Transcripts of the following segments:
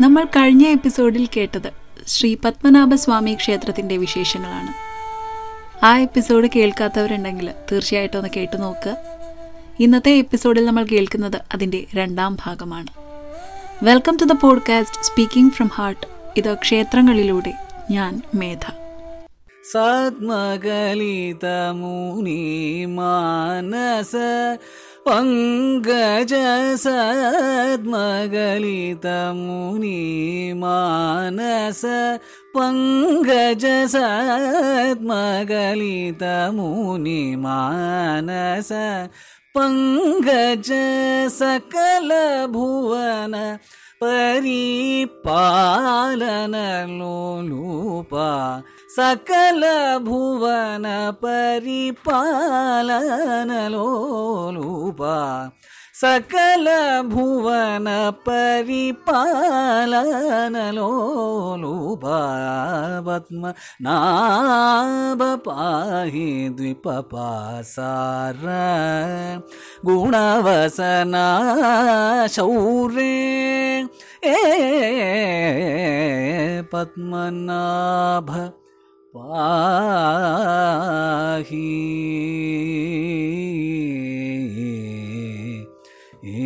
നമ്മൾ കഴിഞ്ഞ എപ്പിസോഡിൽ കേട്ടത് ശ്രീ പത്മനാഭസ്വാമി ക്ഷേത്രത്തിന്റെ വിശേഷങ്ങളാണ്. ആ എപ്പിസോഡ് കേൾക്കാത്തവരുണ്ടെങ്കിൽ തീർച്ചയായിട്ടും ഒന്ന് കേട്ടു നോക്കുക ഇന്നത്തെ എപ്പിസോഡിൽ നമ്മൾ കേൾക്കുന്നത് അതിന്റെ രണ്ടാം ഭാഗമാണ്. Welcome to the podcast speaking from heart ഇത് ക്ഷേത്രങ്ങളിലൂടെ ഞാൻ മേധ. സദ്മകലിതമുനി മാനസ पङ्गजसद्मगलितमुनि मानस पङ्गजसद्मगलितमुनि मानस पङ्गज सकलभुवन परी पालनलोलुपा सकल परिपालनलोलूपा सकलभुवन परिपालनलोलूपा सकल भुवन सकलभुवन परिपालनलोलुभावत्म नाभ पाहि द्विपपासार गुणवसना शौर्ये ए पद्मनाभ पाहि। നമ്മൾ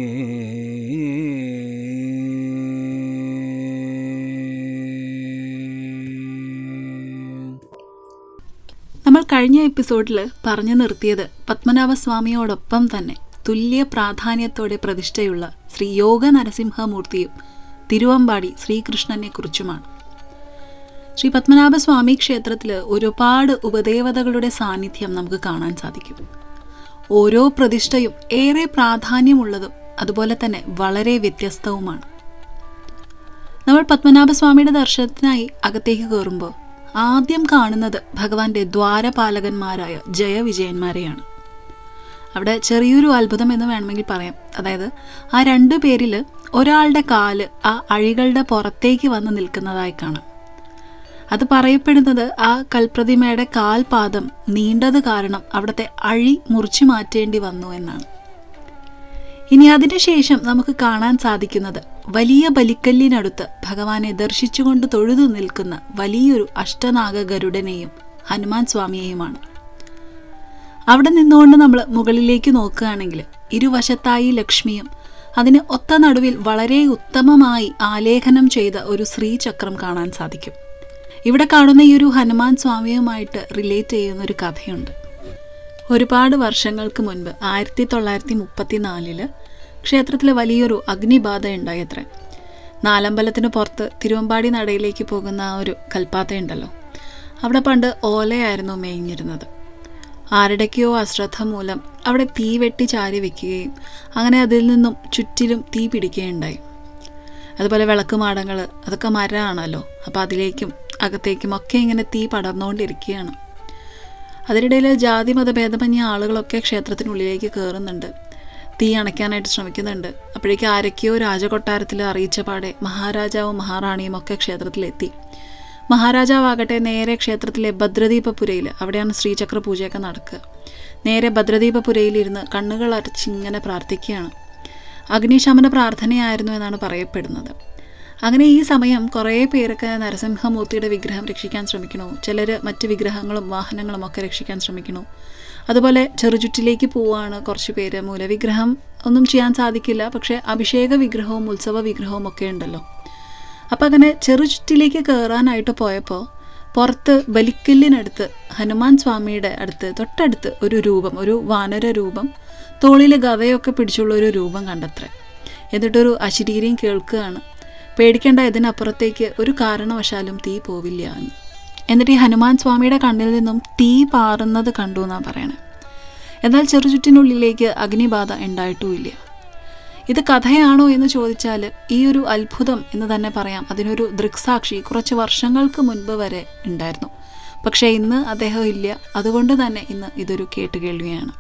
കഴിഞ്ഞ എപ്പിസോഡിൽ പറഞ്ഞു നിർത്തിയത് പത്മനാഭസ്വാമിയോടൊപ്പം തന്നെ തുല്യ പ്രാധാന്യത്തോടെ പ്രതിഷ്ഠയുള്ള ശ്രീ യോഗ നരസിംഹമൂർത്തിയും തിരുവമ്പാടി ശ്രീകൃഷ്ണനെ കുറിച്ചുമാണ്. ശ്രീ പത്മനാഭസ്വാമി ക്ഷേത്രത്തിൽ ഒരുപാട് ഉപദേവതകളുടെ സാന്നിധ്യം നമുക്ക് കാണാൻ സാധിക്കും. ഓരോ പ്രതിഷ്ഠയും ഏറെ പ്രാധാന്യമുള്ളതും അതുപോലെ തന്നെ വളരെ വ്യത്യസ്തവുമാണ്. നമ്മൾ പത്മനാഭസ്വാമിയുടെ ദർശനത്തിനായി അകത്തേക്ക് കയറുമ്പോൾ ആദ്യം കാണുന്നത് ഭഗവാന്റെ ദ്വാരപാലകന്മാരായ ജയവിജയന്മാരെയാണ്. അവിടെ ചെറിയൊരു അത്ഭുതം എന്ന് വേണമെങ്കിൽ പറയാം. അതായത് ആ രണ്ടു പേരിൽ ഒരാളുടെ കാൽ ആ അഴികളുടെ പുറത്തേക്ക് വന്ന് നിൽക്കുന്നതായി കാണാം. അത് പറയപ്പെടുന്നത് ആ കൽപ്രതിമയുടെ കാൽപാദം നീണ്ടത് കാരണം അവിടുത്തെ അഴി മുറിച്ചു മാറ്റേണ്ടി വന്നു എന്നാണ്. ഇനി അതിനുശേഷം നമുക്ക് കാണാൻ സാധിക്കുന്നത് വലിയ ബലിക്കല്ലിനടുത്ത് ഭഗവാനെ ദർശിച്ചുകൊണ്ട് തൊഴുതു നിൽക്കുന്ന വലിയൊരു അഷ്ടനാഗ ഗരുഡനെയും ഹനുമാൻ സ്വാമിയെയുമാണ്. അവിടെ നിന്നുകൊണ്ട് നമ്മൾ മുകളിലേക്ക് നോക്കുകയാണെങ്കിൽ ഇരുവശത്തായി ലക്ഷ്മിയും അതിന് ഒത്ത നടുവിൽ വളരെ ഉത്തമമായി ആലേഖനം ചെയ്ത ഒരു ശ്രീചക്രം കാണാൻ സാധിക്കും. ഇവിടെ കാണുന്ന ഈ ഒരു ഹനുമാൻ സ്വാമിയുമായിട്ട് റിലേറ്റ് ചെയ്യുന്ന ഒരു കഥയുണ്ട്. ഒരുപാട് വർഷങ്ങൾക്ക് മുൻപ് ആയിരത്തി തൊള്ളായിരത്തി മുപ്പത്തി നാലിൽ ക്ഷേത്രത്തിൽ വലിയൊരു അഗ്നിബാധ ഉണ്ടായത്രേ. നാലമ്പലത്തിന് പുറത്ത് തിരുവമ്പാടി നടയിലേക്ക് പോകുന്ന ആ ഒരു കൽപ്പാത്തയുണ്ടല്ലോ. അവിടെ പണ്ട് ഓലയായിരുന്നു മേഞ്ഞിരുന്നത്. ആരുടെക്കെയോ അശ്രദ്ധ മൂലം അവിടെ തീ വെട്ടി ചാരി വെക്കുകയും അങ്ങനെ അതിൽ നിന്നും ചുറ്റിലും തീ പിടിക്കുകയുണ്ടായി. അതുപോലെ വിളക്ക് മാടങ്ങൾ അതൊക്കെ മരമാണല്ലോ അപ്പോൾ അതിലേക്കും അകത്തേക്കും ഒക്കെ ഇങ്ങനെ തീ പടർന്നുകൊണ്ടിരിക്കുകയാണ്. അതിനിടയിൽ ജാതി മതഭേദമന്യ ആളുകളൊക്കെ ക്ഷേത്രത്തിനുള്ളിലേക്ക് കയറുന്നുണ്ട്. തീ അണയ്ക്കാനായിട്ട് ശ്രമിക്കുന്നുണ്ട്. അപ്പോഴേക്കും ആരൊക്കെയോ രാജകൊട്ടാരത്തിൽ അറിയിച്ച പാടെ മഹാരാജാവും മഹാറാണിയും ഒക്കെ ക്ഷേത്രത്തിലെത്തി. മഹാരാജാവാകട്ടെ നേരെ ക്ഷേത്രത്തിലെ ഭദ്രദീപപുരയിൽ അവിടെയാണ് ശ്രീചക്ര പൂജയൊക്കെ നടക്കുക. നേരെ ഭദ്രദീപപുരയിലിരുന്ന് കണ്ണുകൾ അരച്ചിങ്ങനെ പ്രാർത്ഥിക്കുകയാണ്. അഗ്നിശമന പ്രാർത്ഥനയായിരുന്നു എന്നാണ് പറയപ്പെടുന്നത്. അങ്ങനെ ഈ സമയം കുറേ പേരൊക്കെ നരസിംഹമൂർത്തിയുടെ വിഗ്രഹം രക്ഷിക്കാൻ ശ്രമിക്കണു ചിലർ മറ്റ് വിഗ്രഹങ്ങളും വാഹനങ്ങളും ഒക്കെ രക്ഷിക്കാൻ ശ്രമിക്കണു അതുപോലെ ചെറുചുറ്റിലേക്ക് പോവാണ് കുറച്ച് പേര്. മൂലവിഗ്രഹം ഒന്നും ചെയ്യാൻ സാധിക്കില്ല. പക്ഷേ അഭിഷേക വിഗ്രഹവും ഉത്സവ വിഗ്രഹവും ഒക്കെ ഉണ്ടല്ലോ. അപ്പം അങ്ങനെ ചെറുചുറ്റിലേക്ക് കയറാനായിട്ട് പോയപ്പോൾ പുറത്ത് ബലിക്കല്ലിനടുത്ത് ഹനുമാൻ സ്വാമിയുടെ അടുത്ത് തൊട്ടടുത്ത് ഒരു രൂപം ഒരു വാനര രൂപം തോളിൽ ഗവയൊക്കെ പിടിച്ചുള്ള ഒരു രൂപം കണ്ടത്രേ. എന്നിട്ടൊരു അശരീരിയും കേൾക്കുകയാണ്. പേടിക്കേണ്ട ഇതിനപ്പുറത്തേക്ക് ഒരു കാരണവശാലും തീ പോവില്ല എന്ന്. എന്നിട്ട് ഈ ഹനുമാൻ സ്വാമിയുടെ കണ്ണിൽ നിന്നും തീ പാറുന്നത് കണ്ടു എന്നാണ് പറയണേ. എന്നാൽ ചെറുചുറ്റിനുള്ളിലേക്ക് അഗ്നിബാധ ഉണ്ടായിട്ടുമില്ല. ഇത് കഥയാണോ എന്ന് ചോദിച്ചാൽ ഈ ഒരു അത്ഭുതം എന്ന് തന്നെ പറയാം. അതിനൊരു ദൃക്സാക്ഷി കുറച്ച് വർഷങ്ങൾക്ക് മുൻപ് വരെ ഉണ്ടായിരുന്നു. പക്ഷേ ഇന്ന് അദ്ദേഹം ഇല്ല. അതുകൊണ്ട് തന്നെ ഇന്ന് ഇതൊരു കേട്ടുകേൾവിയാണ്.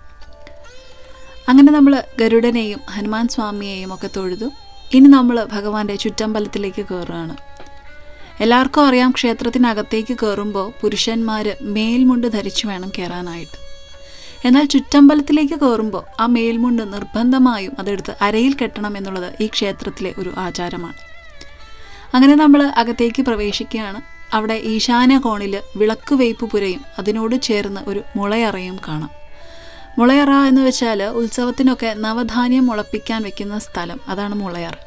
അങ്ങനെ നമ്മൾ ഗരുഡനെയും ഹനുമാൻ സ്വാമിയെയും ഒക്കെ തൊഴുതു. ഇനി നമ്മൾ ഭഗവാന്റെ ചുറ്റമ്പലത്തിലേക്ക് കയറുകയാണ് എല്ലാവർക്കും അറിയാം ക്ഷേത്രത്തിനകത്തേക്ക് കയറുമ്പോൾ പുരുഷന്മാർ മേൽമുണ്ട് ധരിച്ചു വേണം കയറാനായിട്ട് എന്നാൽ ചുറ്റമ്പലത്തിലേക്ക് കയറുമ്പോൾ ആ മേൽമുണ്ട് നിർബന്ധമായും അതെടുത്ത് അരയിൽ കെട്ടണം എന്നുള്ളത് ഈ ക്ഷേത്രത്തിലെ ഒരു ആചാരമാണ്. അങ്ങനെ നമ്മൾ അകത്തേക്ക് പ്രവേശിക്കുകയാണ്. അവിടെ ഈശാന കോണിൽ വിളക്ക് വെയ്പ്പ് പുരയും അതിനോട് ചേർന്ന് ഒരു മുളയറയും കാണാം. മുളയറ എന്ന് വെച്ചാൽ ഉത്സവത്തിനൊക്കെ നവധാന്യം മുളപ്പിക്കാൻ വെക്കുന്ന സ്ഥലം. അതാണ് മുളയർ.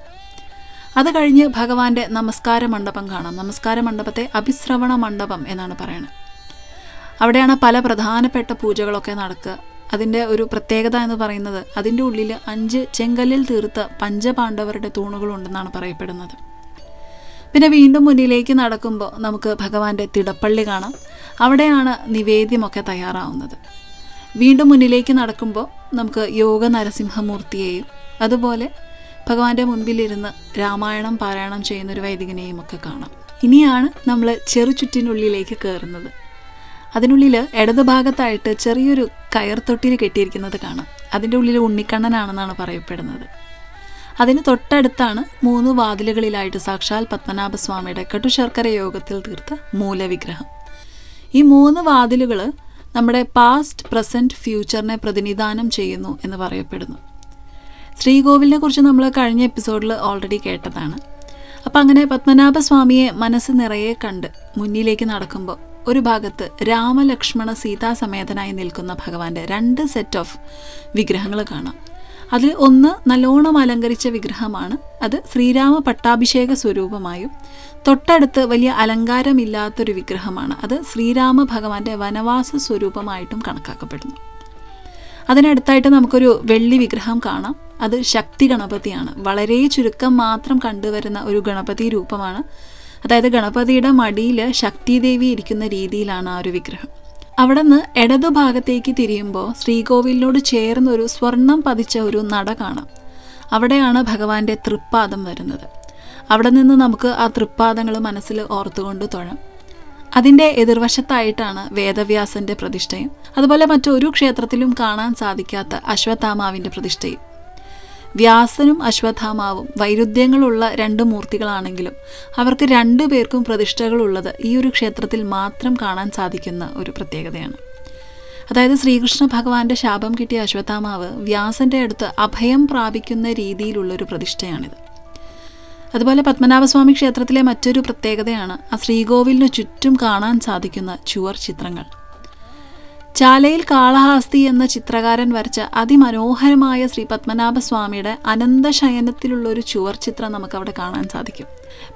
അത് കഴിഞ്ഞ് ഭഗവാന്റെ നമസ്കാര മണ്ഡപം കാണാം. നമസ്കാര മണ്ഡപത്തെ അഭിശ്രവണ മണ്ഡപം എന്നാണ് പറയുന്നത് അവിടെയാണ് പല പ്രധാനപ്പെട്ട പൂജകളൊക്കെ നടക്കുക. അതിന്റെ ഒരു പ്രത്യേകത എന്ന് പറയുന്നത് അതിന്റെ ഉള്ളിൽ അഞ്ച് ചെങ്കല്ലിൽ തീർത്ത പഞ്ചപാണ്ഡവരുടെ തൂണുകളുണ്ടെന്നാണ് പറയപ്പെടുന്നത്. പിന്നെ വീണ്ടും മുന്നിലേക്ക് നടക്കുമ്പോൾ നമുക്ക് ഭഗവാന്റെ തിടപ്പള്ളി കാണാം. അവിടെയാണ് നിവേദ്യമൊക്കെ തയ്യാറാവുന്നത്. വീണ്ടും മുന്നിലേക്ക് നടക്കുമ്പോൾ നമുക്ക് യോഗ നരസിംഹമൂർത്തിയെയും അതുപോലെ ഭഗവാന്റെ മുൻപിലിരുന്ന് രാമായണം പാരായണം ചെയ്യുന്ന ഒരു വൈദികനെയും ഒക്കെ കാണാം. ഇനിയാണ് നമ്മൾ ചെറുചുറ്റിനുള്ളിലേക്ക് കയറുന്നത് അതിനുള്ളിൽ ഇടതുഭാഗത്തായിട്ട് ചെറിയൊരു കയർ കയർത്തൊട്ടിൽ കെട്ടിയിരിക്കുന്നത് കാണാം. അതിന്റെ ഉള്ളിൽ ഉണ്ണിക്കണ്ണനാണെന്നാണ് പറയപ്പെടുന്നത്. അതിന് തൊട്ടടുത്താണ് മൂന്ന് വാതിലുകളിലായിട്ട് സാക്ഷാൽ പത്മനാഭസ്വാമിയുടെ കട്ടുശർക്കര യോഗത്തിൽ തീർത്ത മൂലവിഗ്രഹം. ഈ മൂന്ന് വാതിലുകൾ നമ്മുടെ പാസ്റ്റ് പ്രസന്റ് ഫ്യൂച്ചറിനെ പ്രതിനിധാനം ചെയ്യുന്നു എന്ന് പറയപ്പെടുന്നു. ശ്രീകോവിലിനെ കുറിച്ച് നമ്മൾ കഴിഞ്ഞ എപ്പിസോഡിൽ ഓൾറെഡി കേട്ടതാണ്. അപ്പം അങ്ങനെ പത്മനാഭ സ്വാമിയെ മനസ്സ് നിറയെ കണ്ട് മുന്നിലേക്ക് നടക്കുമ്പോൾ ഒരു ഭാഗത്ത് രാമലക്ഷ്മണ സീതാസമേതനായി നിൽക്കുന്ന ഭഗവാന്റെ രണ്ട് സെറ്റ് ഓഫ് വിഗ്രഹങ്ങൾ കാണാം. അതിൽ ഒന്ന് നല്ലോണം അലങ്കരിച്ച വിഗ്രഹമാണ്. അത് ശ്രീരാമ പട്ടാഭിഷേക സ്വരൂപമായും തൊട്ടടുത്ത് വലിയ അലങ്കാരമില്ലാത്തൊരു വിഗ്രഹമാണ്. അത് ശ്രീരാമ ഭഗവാന്റെ വനവാസ സ്വരൂപമായിട്ടും കണക്കാക്കപ്പെടുന്നു. അതിനടുത്തായിട്ട് നമുക്കൊരു വെള്ളി വിഗ്രഹം കാണാം. അത് ശക്തി ഗണപതിയാണ്. വളരെ ചുരുക്കം മാത്രം കണ്ടുവരുന്ന ഒരു ഗണപതി രൂപമാണ്. അതായത് ഗണപതിയുടെ മടിയിൽ ശക്തിദേവി ഇരിക്കുന്ന രീതിയിലാണ് ആ ഒരു വിഗ്രഹം. അവിടെ നിന്ന് ഇടതു ഭാഗത്തേക്ക് തിരിയുമ്പോൾ ശ്രീകോവിലിനോട് ചേർന്നൊരു സ്വർണം പതിച്ച ഒരു നട കാണാം. അവിടെയാണ് ഭഗവാന്റെ തൃപ്പാദം വരുന്നത്. അവിടെ നിന്ന് നമുക്ക് ആ തൃപ്പാദങ്ങൾ മനസ്സിൽ ഓർത്തുകൊണ്ട് തൊഴാം. അതിന്റെ എതിർവശത്തായിട്ടാണ് വേദവ്യാസന്റെ പ്രതിഷ്ഠയും. അതുപോലെ മറ്റൊരു ക്ഷേത്രത്തിലും കാണാൻ സാധിക്കാത്ത അശ്വത്ഥാമാവിന്റെ പ്രതിഷ്ഠയും. വ്യാസനും അശ്വത്ഥാമാവും വൈരുദ്ധ്യങ്ങളുള്ള രണ്ട് മൂർത്തികളാണെങ്കിലും അവർക്ക് രണ്ടു പേർക്കും പ്രതിഷ്ഠകളുള്ളത് ഈ ഒരു ക്ഷേത്രത്തിൽ മാത്രം കാണാൻ സാധിക്കുന്ന ഒരു പ്രത്യേകതയാണ്. അതായത് ശ്രീകൃഷ്ണ ഭഗവാന്റെ ശാപം കിട്ടിയ അശ്വത്ഥാമാവ് വ്യാസന്റെ അടുത്ത് അഭയം പ്രാപിക്കുന്ന രീതിയിലുള്ളൊരു പ്രതിഷ്ഠയാണിത്. അതുപോലെ പത്മനാഭസ്വാമി ക്ഷേത്രത്തിലെ മറ്റൊരു പ്രത്യേകതയാണ് ആ ശ്രീകോവിലിനു ചുറ്റും കാണാൻ സാധിക്കുന്ന ചുവർ ചിത്രങ്ങൾ. ചാലയിൽ കാളഹാസ്തി എന്ന ചിത്രകാരൻ വരച്ച അതിമനോഹരമായ ശ്രീ പത്മനാഭസ്വാമിയുടെ അനന്തശയനത്തിലുള്ള ഒരു ചുവർ ചിത്രം നമുക്ക് അവിടെ കാണാൻ സാധിക്കും.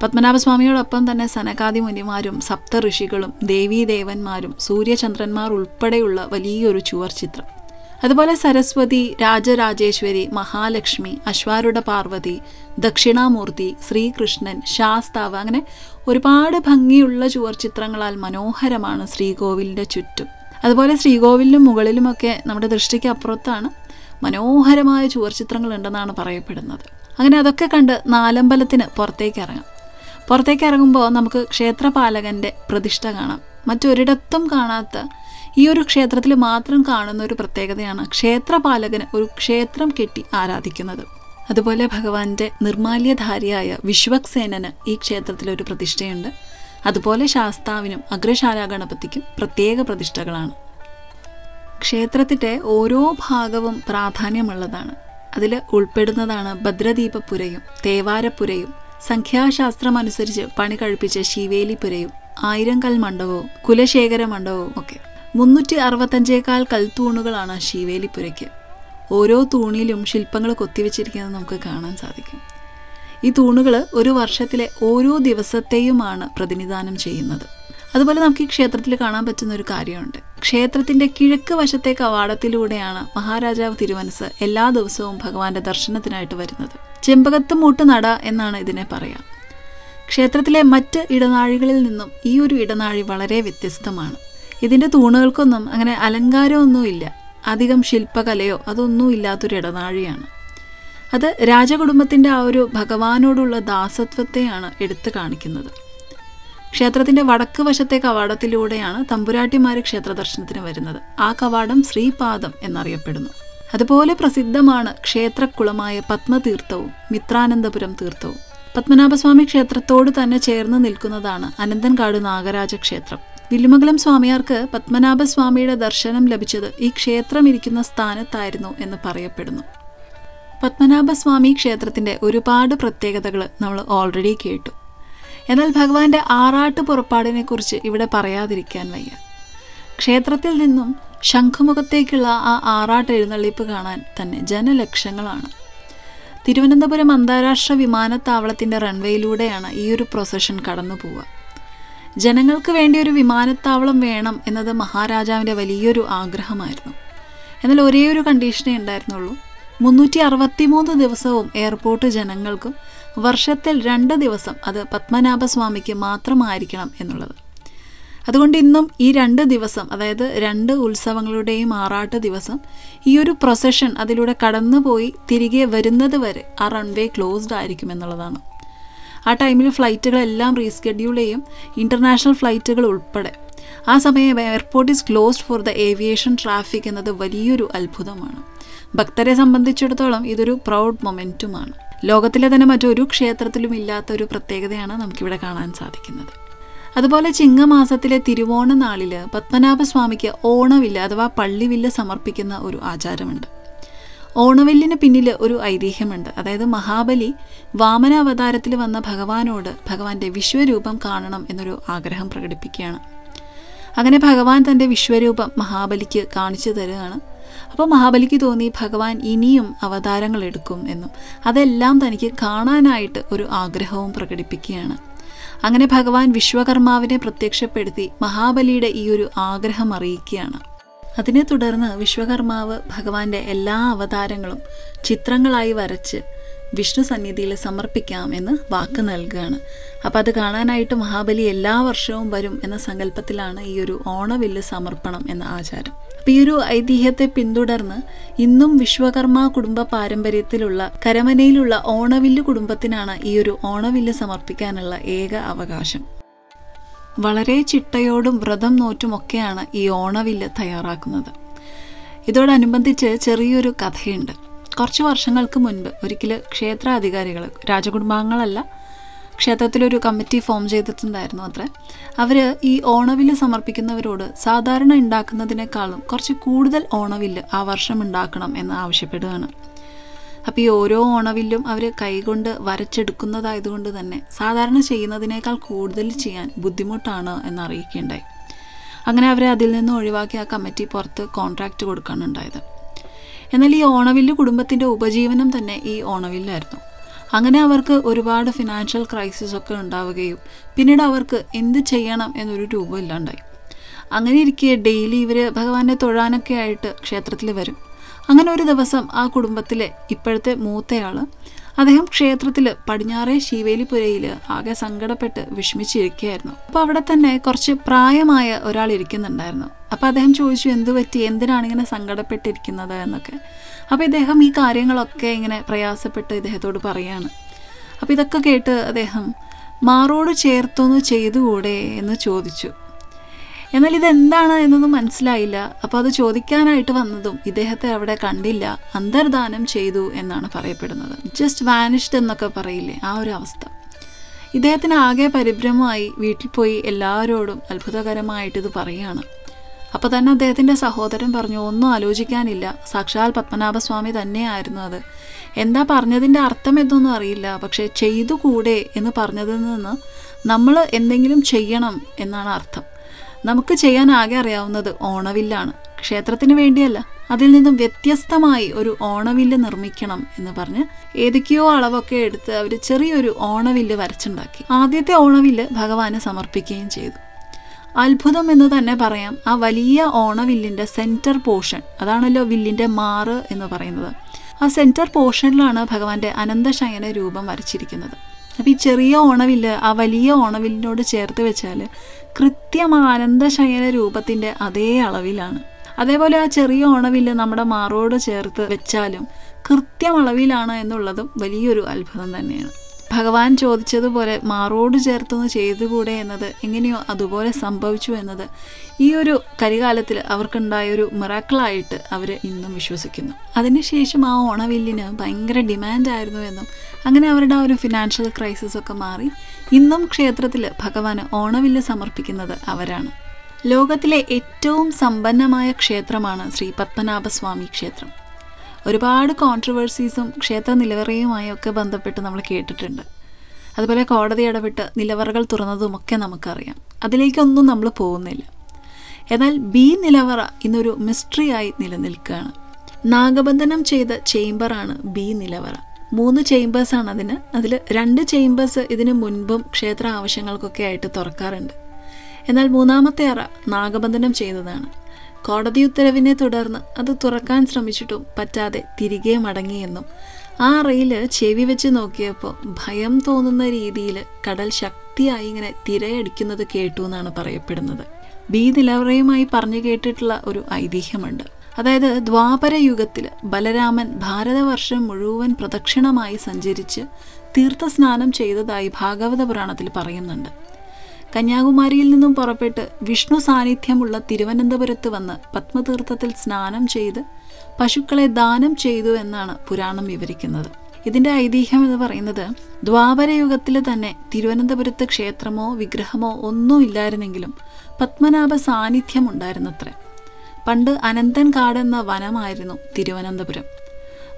പത്മനാഭസ്വാമിയോടൊപ്പം തന്നെ സനകാദി മുനിമാരും സപ്ത ഋഷികളും ദേവീദേവന്മാരും സൂര്യചന്ദ്രന്മാർ ഉൾപ്പെടെയുള്ള വലിയൊരു ചുവർ ചിത്രം. അതുപോലെ സരസ്വതി രാജരാജേശ്വരി മഹാലക്ഷ്മി അശ്വാരുട പാർവതി ദക്ഷിണാമൂർത്തി ശ്രീകൃഷ്ണൻ ശാസ്താവ് അങ്ങനെ ഒരുപാട് ഭംഗിയുള്ള ചുവർ ചിത്രങ്ങളാൽ മനോഹരമാണ് ശ്രീകോവിലിന്റെ ചുറ്റും. അതുപോലെ ശ്രീകോവിലിനും മുകളിലുമൊക്കെ നമ്മുടെ ദൃഷ്ടിക്ക് അപ്പുറത്താണ് മനോഹരമായ ചുവർ ചിത്രങ്ങൾ ഉണ്ടെന്നാണ് പറയപ്പെടുന്നത്. അങ്ങനെ അതൊക്കെ കണ്ട് നാലമ്പലത്തിന് പുറത്തേക്ക് ഇറങ്ങാം. പുറത്തേക്ക് ഇറങ്ങുമ്പോൾ നമുക്ക് ക്ഷേത്രപാലകന്റെ പ്രതിഷ്ഠ കാണാം. മറ്റൊരിടത്തും കാണാത്ത ഈ ഒരു ക്ഷേത്രത്തിൽ മാത്രം കാണുന്ന ഒരു പ്രത്യേകതയാണ് ക്ഷേത്രപാലകന് ഒരു ക്ഷേത്രം കെട്ടി ആരാധിക്കുന്നത്. അതുപോലെ ഭഗവാന്റെ നിർമാല്യധാരിയായ വിശ്വക്സേനന് ഈ ക്ഷേത്രത്തിൽ ഒരു പ്രതിഷ്ഠയുണ്ട്. അതുപോലെ ശാസ്താവിനും അഗ്രശാല ഗണപതിക്കും പ്രത്യേക പ്രതിഷ്ഠകളാണ്. ക്ഷേത്രത്തിന്റെ ഓരോ ഭാഗവും പ്രാധാന്യമുള്ളതാണ്. അതിൽ ഉൾപ്പെടുന്നതാണ് ഭദ്രദീപപുരയും തേവാരപ്പുരയും. സംഖ്യാശാസ്ത്രം അനുസരിച്ച് പണി കഴിപ്പിച്ച ശിവേലിപുരയും ആയിരങ്കൽ മണ്ഡപവും കുലശേഖര മണ്ഡപവും ഒക്കെ. മുന്നൂറ്റി അറുപത്തഞ്ചേക്കാൾ കൽത്തൂണുകളാണ് ശിവേലിപ്പുരയ്ക്ക്. ഓരോ തൂണിലും ശില്പങ്ങൾ കൊത്തിവെച്ചിരിക്കുന്നത് നമുക്ക് കാണാൻ സാധിക്കും. ഈ തൂണുകൾ ഒരു വർഷത്തിലെ ഓരോ ദിവസത്തെയുമാണ് പ്രതിനിധാനം ചെയ്യുന്നത്. അതുപോലെ നമുക്ക് ഈ ക്ഷേത്രത്തിൽ കാണാൻ പറ്റുന്ന ഒരു കാര്യമുണ്ട്. ക്ഷേത്രത്തിന്റെ കിഴക്ക് വശത്തെ കവാടത്തിലൂടെയാണ് മഹാരാജാവ് തിരുമനസ് എല്ലാ ദിവസവും ഭഗവാന്റെ ദർശനത്തിനായിട്ട് വരുന്നത്. ചെമ്പകത്ത് മൂട്ട് നട എന്നാണ് ഇതിനെ പറയാം. ക്ഷേത്രത്തിലെ മറ്റ് ഇടനാഴികളിൽ നിന്നും ഈ ഒരു ഇടനാഴി വളരെ വ്യത്യസ്തമാണ്. ഇതിന്റെ തൂണുകൾക്കൊന്നും അങ്ങനെ അലങ്കാരമൊന്നുമില്ല അധികം ശില്പകലയോ അതൊന്നും ഇല്ലാത്തൊരു ഇടനാഴിയാണ്. അത് രാജകുടുംബത്തിന്റെ ആ ഒരു ഭഗവാനോടുള്ള ദാസത്വത്തെയാണ് എടുത്തു കാണിക്കുന്നത്. ക്ഷേത്രത്തിന്റെ വടക്ക് വശത്തെ കവാടത്തിലൂടെയാണ് തമ്പുരാട്ടിമാർ ക്ഷേത്ര ദർശനത്തിന് വരുന്നത്. ആ കവാടം ശ്രീപാദം എന്നറിയപ്പെടുന്നു. അതുപോലെ പ്രസിദ്ധമാണ് ക്ഷേത്രക്കുളമായ പത്മതീർത്ഥവും മിത്രാനന്ദപുരം തീർത്ഥവും. പത്മനാഭസ്വാമി ക്ഷേത്രത്തോട് തന്നെ ചേർന്ന് നിൽക്കുന്നതാണ് അനന്തൻകാട് നാഗരാജ ക്ഷേത്രം. വില്ലുമംഗലം സ്വാമിയാർക്ക് പത്മനാഭസ്വാമിയുടെ ദർശനം ലഭിച്ചത് ഈ ക്ഷേത്രം ഇരിക്കുന്ന സ്ഥാനത്തായിരുന്നു എന്ന് പറയപ്പെടുന്നു. പത്മനാഭസ്വാമി ക്ഷേത്രത്തിന്റെ ഒരുപാട് പ്രത്യേകതകൾ നമ്മൾ ഓൾറെഡി കേട്ടു. എന്നാൽ ഭഗവാന്റെ ആറാട്ട് പുറപ്പാടിനെക്കുറിച്ച് ഇവിടെ പറയാതിരിക്കാൻ വയ്യ. ക്ഷേത്രത്തിൽ നിന്നും ശംഖുമുഖത്തേക്കുള്ള ആ ആറാട്ട് എഴുന്നള്ളിപ്പ് കാണാൻ തന്നെ ജനലക്ഷങ്ങളാണ്. തിരുവനന്തപുരം അന്താരാഷ്ട്ര വിമാനത്താവളത്തിന്റെ റൺവേയിലൂടെയാണ് ഈ ഒരു പ്രൊസഷൻ കടന്നു പോവുക ജനങ്ങൾക്ക് വേണ്ടി ഒരു വിമാനത്താവളം വേണം എന്നത് മഹാരാജാവിന്റെ വലിയൊരു ആഗ്രഹമായിരുന്നു. എന്നാൽ ഒരേ ഒരു കണ്ടീഷനേ ഉണ്ടായിരുന്നുള്ളൂ. മുന്നൂറ്റി അറുപത്തിമൂന്ന് ദിവസവും എയർപോർട്ട് ജനങ്ങൾക്കും വർഷത്തിൽ രണ്ട് ദിവസം അത് പത്മനാഭസ്വാമിക്ക് മാത്രമായിരിക്കണം എന്നുള്ളത്. അതുകൊണ്ട് ഇന്നും ഈ രണ്ട് ദിവസം അതായത് രണ്ട് ഉത്സവങ്ങളുടെയും ആറാട്ട് ദിവസം ഈ ഒരു പ്രൊസഷൻ അതിലൂടെ കടന്നുപോയി തിരികെ വരുന്നത് വരെ ആ റൺവേ ക്ലോസ്ഡ് ആയിരിക്കും എന്നുള്ളതാണ്. ആ ടൈമിൽ ഫ്ലൈറ്റുകളെല്ലാം റീസ്കെഡ്യൂൾ ചെയ്യും ഇന്റർനാഷണൽ ഫ്ലൈറ്റുകൾ ഉൾപ്പെടെ. ആ സമയം airport is closed for the aviation traffic എന്നത് വലിയൊരു അത്ഭുതമാണ്. ഭക്തരെ സംബന്ധിച്ചിടത്തോളം ഇതൊരു പ്രൗഡ് മൊമെന്റുമാണ് ലോകത്തിലെ തന്നെ മറ്റൊരു ക്ഷേത്രത്തിലും ഇല്ലാത്ത ഒരു പ്രത്യേകതയാണ് നമുക്കിവിടെ കാണാൻ സാധിക്കുന്നത്. അതുപോലെ ചിങ്ങമാസത്തിലെ തിരുവോണ നാളിൽ പത്മനാഭസ്വാമിക്ക് ഓണവില്ല അഥവാ പള്ളിവില്ല് സമർപ്പിക്കുന്ന ഒരു ആചാരമുണ്ട്. ഓണവില്ലിന് പിന്നിൽ ഒരു ഐതിഹ്യമുണ്ട്. അതായത് മഹാബലി വാമനാവതാരത്തിൽ വന്ന ഭഗവാനോട് ഭഗവാന്റെ വിശ്വരൂപം കാണണം എന്നൊരു ആഗ്രഹം പ്രകടിപ്പിക്കുകയാണ്. അങ്ങനെ ഭഗവാൻ തന്റെ വിശ്വരൂപം മഹാബലിക്ക് കാണിച്ചു തരികയാണ്. അപ്പോൾ മഹാബലിക്ക് തോന്നി ഭഗവാൻ ഇനിയും അവതാരങ്ങൾ എടുക്കും എന്നും. അതെല്ലാം തനിക്ക് കാണാനായിട്ട് ഒരു ആഗ്രഹവും പ്രകടിപ്പിക്കുകയാണ്. അങ്ങനെ ഭഗവാൻ വിശ്വകർമാവിനെ പ്രത്യക്ഷപ്പെടുത്തി മഹാബലിയുടെ ഈ ഒരു ആഗ്രഹം അറിയിക്കുകയാണ്. അതിനെ തുടർന്ന് വിശ്വകർമാവ് ഭഗവാന്റെ എല്ലാ അവതാരങ്ങളും ചിത്രങ്ങളായി വരച്ച് വിഷ്ണു സന്നിധിയിൽ സമർപ്പിക്കാം എന്ന് വാക്ക് നൽകുകയാണ്. അപ്പോൾ അത് കാണാനായിട്ട് മഹാബലി എല്ലാ വർഷവും വരും എന്ന സങ്കല്പത്തിലാണ് ഈ ഒരു ഓണവില്ല് സമർപ്പണം എന്ന ആചാരം. അപ്പോൾ ഈ ഒരു ഐതിഹ്യത്തെ പിന്തുടർന്ന് ഇന്നും വിശ്വകർമ്മ കുടുംബ പാരമ്പര്യത്തിലുള്ള കരമനയിലുള്ള ഓണവില്ല് കുടുംബത്തിനാണ് ഈ ഒരു ഓണവില്ല് സമർപ്പിക്കാനുള്ള ഏക അവകാശം. വളരെ ചിട്ടയോടും വ്രതം നോറ്റുമൊക്കെയാണ് ഈ ഓണവില്ല് തയ്യാറാക്കുന്നത്. ഇതോടനുബന്ധിച്ച് ചെറിയൊരു കഥയുണ്ട്. കുറച്ച് വർഷങ്ങൾക്ക് മുൻപ് ഒരിക്കൽ ക്ഷേത്രാധികാരികൾ രാജകുടുംബാംഗങ്ങളല്ല ക്ഷേത്രത്തിലൊരു കമ്മിറ്റി ഫോം ചെയ്തിട്ടുണ്ടായിരുന്നു അത്രേ. അവർ ഈ ഓണവില്ല് സമർപ്പിക്കുന്നവരോട് സാധാരണ ഉണ്ടാക്കുന്നതിനേക്കാളും കുറച്ച് കൂടുതൽ ഓണവില്ല് ആ വർഷം ഉണ്ടാക്കണം എന്ന് ആവശ്യപ്പെടുകയാണ്. അപ്പോൾ ഈ ഓരോ ഓണവില്ലും അവർ കൈകൊണ്ട് വരച്ചെടുക്കുന്നതായതുകൊണ്ട് തന്നെ സാധാരണ ചെയ്യുന്നതിനേക്കാൾ കൂടുതൽ ചെയ്യാൻ ബുദ്ധിമുട്ടാണ് എന്ന് അറിയിക്കുകയുണ്ടായി അങ്ങനെ അവരെ അതിൽ നിന്ന് ഒഴിവാക്കി ആ കമ്മിറ്റി പുറത്ത് കോൺട്രാക്റ്റ് കൊടുക്കാനുണ്ടായത് എന്നാൽ ഈ ഓണവില്ല് കുടുംബത്തിന്റെ ഉപജീവനം തന്നെ ഈ ഓണവില്ലായിരുന്നു. അങ്ങനെ അവർക്ക് ഒരുപാട് ഫിനാൻഷ്യൽ ക്രൈസിസ് ഒക്കെ ഉണ്ടാവുകയും പിന്നീട് അവർക്ക് എന്ത് ചെയ്യണം എന്നൊരു രൂപം ഇല്ലാണ്ടായി അങ്ങനെ ഇരിക്കെ ഡെയിലി ഇവർ ഭഗവാനെ തൊഴാനൊക്കെ ആയിട്ട് ക്ഷേത്രത്തിൽ വരും. അങ്ങനെ ഒരു ദിവസം ആ കുടുംബത്തിലെ ഇപ്പോഴത്തെ മൂത്തയാൾ അദ്ദേഹം ക്ഷേത്രത്തിൽ പടിഞ്ഞാറേ ശിവേലിപുരയിൽ ആകെ സങ്കടപ്പെട്ട് വിഷമിച്ചിരിക്കുകയായിരുന്നു. അപ്പോൾ അവിടെ തന്നെ കുറച്ച് പ്രായമായ ഒരാൾ ഇരിക്കുന്നുണ്ടായിരുന്നു. അപ്പോൾ അദ്ദേഹം ചോദിച്ചു എന്ത് പറ്റി? എന്തിനാണ് ഇങ്ങനെ സങ്കടപ്പെട്ടിരിക്കുന്നത്? എന്നൊക്കെ. അപ്പോൾ ഇദ്ദേഹം ഈ കാര്യങ്ങളൊക്കെ ഇങ്ങനെ പ്രയാസപ്പെട്ട് ഇദ്ദേഹത്തോട് പറയാണ്. അപ്പോൾ ഇതൊക്കെ കേട്ട് അദ്ദേഹം മാറോട് ചേർത്തൊന്ന് ചെയ്തുകൂടെ? എന്ന് ചോദിച്ചു. എന്നാൽ ഇതെന്താണ് എന്നൊന്നും മനസ്സിലായില്ല. അപ്പോൾ അത് ചോദിക്കാനായിട്ട് വന്നതും ഇദ്ദേഹത്തെ അവിടെ കണ്ടില്ല. അന്തർദാനം ചെയ്തു എന്നാണ് പറയപ്പെടുന്നത്. ജസ്റ്റ് വാനിഷ്ഡ് എന്നൊക്കെ പറയില്ലേ ആ ഒരു അവസ്ഥ. ഇദ്ദേഹത്തിന് ആകെ പരിഭ്രമമായി വീട്ടിൽ പോയി എല്ലാവരോടും അത്ഭുതകരമായിട്ട് ഇത് പറയുകയാണ്. അപ്പോൾ തന്നെ അദ്ദേഹത്തിന്റെ സഹോദരൻ പറഞ്ഞു ഒന്നും ആലോചിക്കാനില്ല. സാക്ഷാൽ പത്മനാഭസ്വാമി തന്നെയായിരുന്നു അത്. എന്താ പറഞ്ഞതിന്റെ അർത്ഥം എന്നൊന്നും അറിയില്ല. പക്ഷേ ചെയ്തുകൂടെ എന്ന് പറഞ്ഞതിൽ നിന്ന് നമ്മൾ എന്തെങ്കിലും ചെയ്യണം എന്നാണ് അർത്ഥം. നമുക്ക് ചെയ്യാൻ ആകെ അറിയാവുന്നത് ഓണവില്ലാണ്. ക്ഷേത്രത്തിന് വേണ്ടിയല്ല അതിൽ നിന്നും വ്യത്യസ്തമായി ഒരു ഓണവില്ല് നിർമ്മിക്കണം എന്ന് പറഞ്ഞ് ഏതൊക്കെയോ അളവൊക്കെ എടുത്ത് അവർ ചെറിയൊരു ഓണവില്ല് വരച്ചുണ്ടാക്കി. ആദ്യത്തെ ഓണവില്ല് ഭഗവാന് സമർപ്പിക്കുകയും ചെയ്തു. അത്ഭുതം എന്ന് തന്നെ പറയാം ആ വലിയ ഓണവില്ലിന്റെ സെന്റർ പോർഷൻ അതാണല്ലോ വില്ലിന്റെ മാറ് എന്ന് പറയുന്നത്. ആ സെന്റർ പോർഷനിലാണ് ഭഗവാന്റെ അനന്തശയന രൂപം വരച്ചിരിക്കുന്നത്. അപ്പോൾ ഈ ചെറിയ ഓണവില്ല് ആ വലിയ ഓണവില്ലിനോട് ചേർത്ത് വെച്ചാൽ കൃത്യം ആനന്ദശയന രൂപത്തിന്റെ അതേ അളവിലാണ്. അതേപോലെ ആ ചെറിയ ഓണവില്ല് നമ്മുടെ മാറോട് ചേർത്ത് വെച്ചാലും കൃത്യം അളവിലാണ് എന്നുള്ളതും വലിയൊരു അത്ഭുതം തന്നെയാണ്. ഭഗവാൻ ചോദിച്ചതുപോലെ മാറോട് ചേർത്തൊന്ന് ചെയ്തുകൂടെ എന്നത് എങ്ങനെയോ അതുപോലെ സംഭവിച്ചു എന്നത് ഈ ഒരു കരികാലത്തിൽ അവർക്കുണ്ടായ ഒരു മിറാക്കിളായിട്ട് അവർ ഇന്നും വിശ്വസിക്കുന്നു. അതിനുശേഷം ആ ഓണവില്ലിന് ഭയങ്കര ഡിമാൻഡായിരുന്നു എന്നും അങ്ങനെ അവരുടെ ആ ഒരു ഫിനാൻഷ്യൽ ക്രൈസിസ് ഒക്കെ മാറി ഇന്നും ക്ഷേത്രത്തിൽ ഭഗവാന് ഓണവില്ല് സമർപ്പിക്കുന്നത് അവരാണ്. ലോകത്തിലെ ഏറ്റവും സമ്പന്നമായ ക്ഷേത്രമാണ് ശ്രീ പത്മനാഭസ്വാമി ക്ഷേത്രം. ഒരുപാട് കോൺട്രവേഴ്സീസും ക്ഷേത്ര നിലവറയുമായി ഒക്കെ ബന്ധപ്പെട്ട് നമ്മൾ കേട്ടിട്ടുണ്ട്. അതുപോലെ കോടതി ഇടപെട്ട് നിലവറകൾ തുറന്നതുമൊക്കെ നമുക്കറിയാം. അതിലേക്കൊന്നും നമ്മൾ പോകുന്നില്ല. എന്നാൽ ബി നിലവറ ഇന്നൊരു മിസ്റ്ററിയായി നിലനിൽക്കുകയാണ്. നാഗബന്ധനം ചെയ്ത ചേംബറാണ് ബി നിലവറ. മൂന്ന് ചേംബേഴ്സാണ് അതിന്. അതിൽ രണ്ട് ചേംബേഴ്സ് ഇതിനു മുൻപും ക്ഷേത്ര ആവശ്യങ്ങൾക്കൊക്കെ ആയിട്ട് തുറക്കാറുണ്ട്. എന്നാൽ മൂന്നാമത്തെ അറ നാഗബന്ധനം ചെയ്തതാണ്. കോടതി ഉത്തരവിനെ തുടർന്ന് അത് തുറക്കാൻ ശ്രമിച്ചിട്ടും പറ്റാതെ തിരികെ മടങ്ങിയെന്നും ആ റെയിൽ ചെവി വെച്ച് നോക്കിയപ്പോൾ ഭയം തോന്നുന്ന രീതിയിൽ കടൽ ശക്തിയായി ഇങ്ങനെ തിരയടിക്കുന്നത് കേട്ടു എന്നാണ് പറയപ്പെടുന്നത്. ബി നിലവറയുമായി പറഞ്ഞു കേട്ടിട്ടുള്ള ഒരു ഐതിഹ്യമുണ്ട്. അതായത് ദ്വാപര യുഗത്തിൽ ബലരാമൻ ഭാരതവർഷം മുഴുവൻ പ്രദക്ഷിണമായി സഞ്ചരിച്ച് തീർത്ഥസ്നാനം ചെയ്തതായി ഭാഗവത പുരാണത്തിൽ പറയുന്നുണ്ട്. കന്യാകുമാരിയിൽ നിന്നും പുറപ്പെട്ട് വിഷ്ണു സാന്നിധ്യമുള്ള തിരുവനന്തപുരത്ത് വന്ന് പത്മതീർത്ഥത്തിൽ സ്നാനം ചെയ്ത് പശുക്കളെ ദാനം ചെയ്തു എന്നാണ് പുരാണം വിവരിക്കുന്നത്. ഇതിന്റെ ഐതിഹ്യം എന്ന് പറയുന്നത് ദ്വാപരയുഗത്തിൽ തന്നെ തിരുവനന്തപുരത്ത് ക്ഷേത്രമോ വിഗ്രഹമോ ഒന്നും ഇല്ലായിരുന്നെങ്കിലും പത്മനാഭ സാന്നിധ്യം ഉണ്ടായിരുന്നത്രേ പണ്ട് അനന്തൻ കാടെന്ന വനമായിരുന്നു തിരുവനന്തപുരം.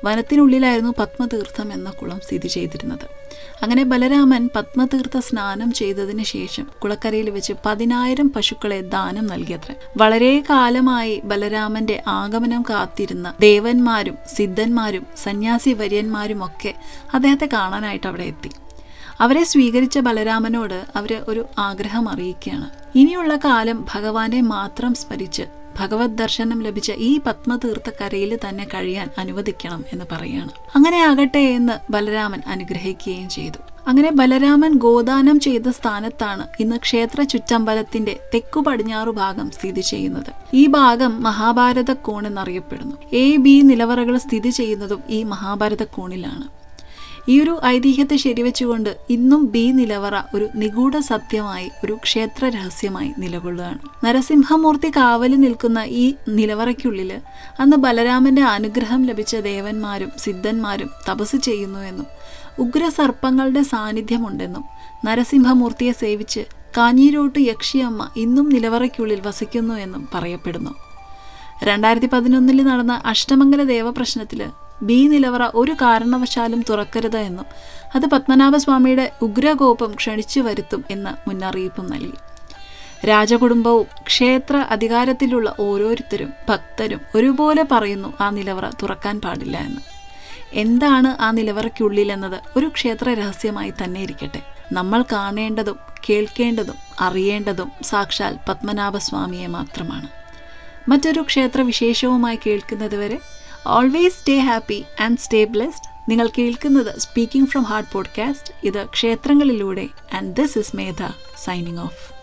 വനത്തിനുള്ളിലായിരുന്നു പത്മതീർത്ഥം എന്ന കുളം സ്ഥിതി ചെയ്തിരുന്നത്. അങ്ങനെ ബലരാമൻ പത്മതീർത്ഥ സ്നാനം ചെയ്തതിന് ശേഷം കുളക്കരയിൽ വെച്ച് പതിനായിരം പശുക്കളെ ദാനം നൽകിയത്ര. വളരെ കാലമായി ബലരാമന്റെ ആഗമനം കാത്തിരുന്ന ദേവന്മാരും സിദ്ധന്മാരും സന്യാസി വര്യന്മാരും ഒക്കെ അദ്ദേഹത്തെ കാണാനായിട്ട് അവിടെ എത്തി. അവരെ സ്വീകരിച്ച ബലരാമനോട് അവർ ഒരു ആഗ്രഹം അറിയിക്കുകയാണ്. ഇനിയുള്ള കാലം ഭഗവാനെ മാത്രം സ്മരിച്ച് ഭഗവത് ദർശനം ലഭിച്ച ഈ പത്മതീർത്ഥക്കരയിൽ തന്നെ കഴിയാൻ അനുവദിക്കണം എന്ന് പറയാണ്. അങ്ങനെ ആകട്ടെ എന്ന് ബലരാമൻ അനുഗ്രഹിക്കുകയും ചെയ്തു. അങ്ങനെ ബലരാമൻ ഗോദാനം ചെയ്ത സ്ഥാനത്താണ് ഇന്ന് ക്ഷേത്ര ചുറ്റമ്പലത്തിന്റെ തെക്കു പടിഞ്ഞാറു ഭാഗം സ്ഥിതി ചെയ്യുന്നത്. ഈ ഭാഗം മഹാഭാരത കോൺ എന്നറിയപ്പെടുന്നു എ ബി നിലവറകൾ സ്ഥിതി ചെയ്യുന്നതും ഈ മഹാഭാരത കോണിലാണ് ഈ ഒരു ഐതിഹ്യത്തെ ശരിവെച്ചുകൊണ്ട് ഇന്നും ബി നിലവറ ഒരു നിഗൂഢ സത്യമായി ഒരു ക്ഷേത്ര രഹസ്യമായി നിലകൊള്ളുകയാണ്. നരസിംഹമൂർത്തി കാവലി നിൽക്കുന്ന ഈ നിലവറയ്ക്കുള്ളിൽ അന്ന് ബലരാമന്റെ അനുഗ്രഹം ലഭിച്ച ദേവന്മാരും സിദ്ധന്മാരും തപസ് ചെയ്യുന്നുവെന്നും ഉഗ്രസർപ്പങ്ങളുടെ സാന്നിധ്യമുണ്ടെന്നും നരസിംഹമൂർത്തിയെ സേവിച്ച് കാഞ്ഞിരോട്ട് യക്ഷിയമ്മ ഇന്നും നിലവറയ്ക്കുള്ളിൽ വസിക്കുന്നു എന്നും പറയപ്പെടുന്നു. രണ്ടായിരത്തി പതിനൊന്നിൽ നടന്ന അഷ്ടമംഗല ദേവപ്രശ്നത്തിൽ ബി നിലവറ ഒരു കാരണവശാലും തുറക്കരുത് എന്നും അത് പത്മനാഭസ്വാമിയുടെ ഉഗ്രകോപം ക്ഷണിച്ചു വരുത്തും എന്ന മുന്നറിയിപ്പും നൽകി. രാജകുടുംബവും ക്ഷേത്ര അധികാരത്തിലുള്ള ഓരോരുത്തരും ഭക്തരും ഒരുപോലെ പറയുന്നു ആ നിലവറ തുറക്കാൻ പാടില്ല എന്ന്. എന്താണ് ആ നിലവറയ്ക്കുള്ളിലെന്നത്? ഒരു ക്ഷേത്ര രഹസ്യമായി തന്നെ ഇരിക്കട്ടെ. നമ്മൾ കാണേണ്ടതും കേൾക്കേണ്ടതും അറിയേണ്ടതും സാക്ഷാൽ പത്മനാഭസ്വാമിയെ മാത്രമാണ്. മറ്റൊരു ക്ഷേത്ര വിശേഷവുമായി കേൾക്കുന്നതുവരെ always stay happy and stay blessed നിങ്ങൾ കേൾക്കുന്നത് സ്പീക്കിംഗ് ഫ്രം ഹാർട്ട് പോഡ്കാസ്റ്റ് ഇത് ക്ഷേത്രങ്ങളിലൂടെ. And this is Medha signing off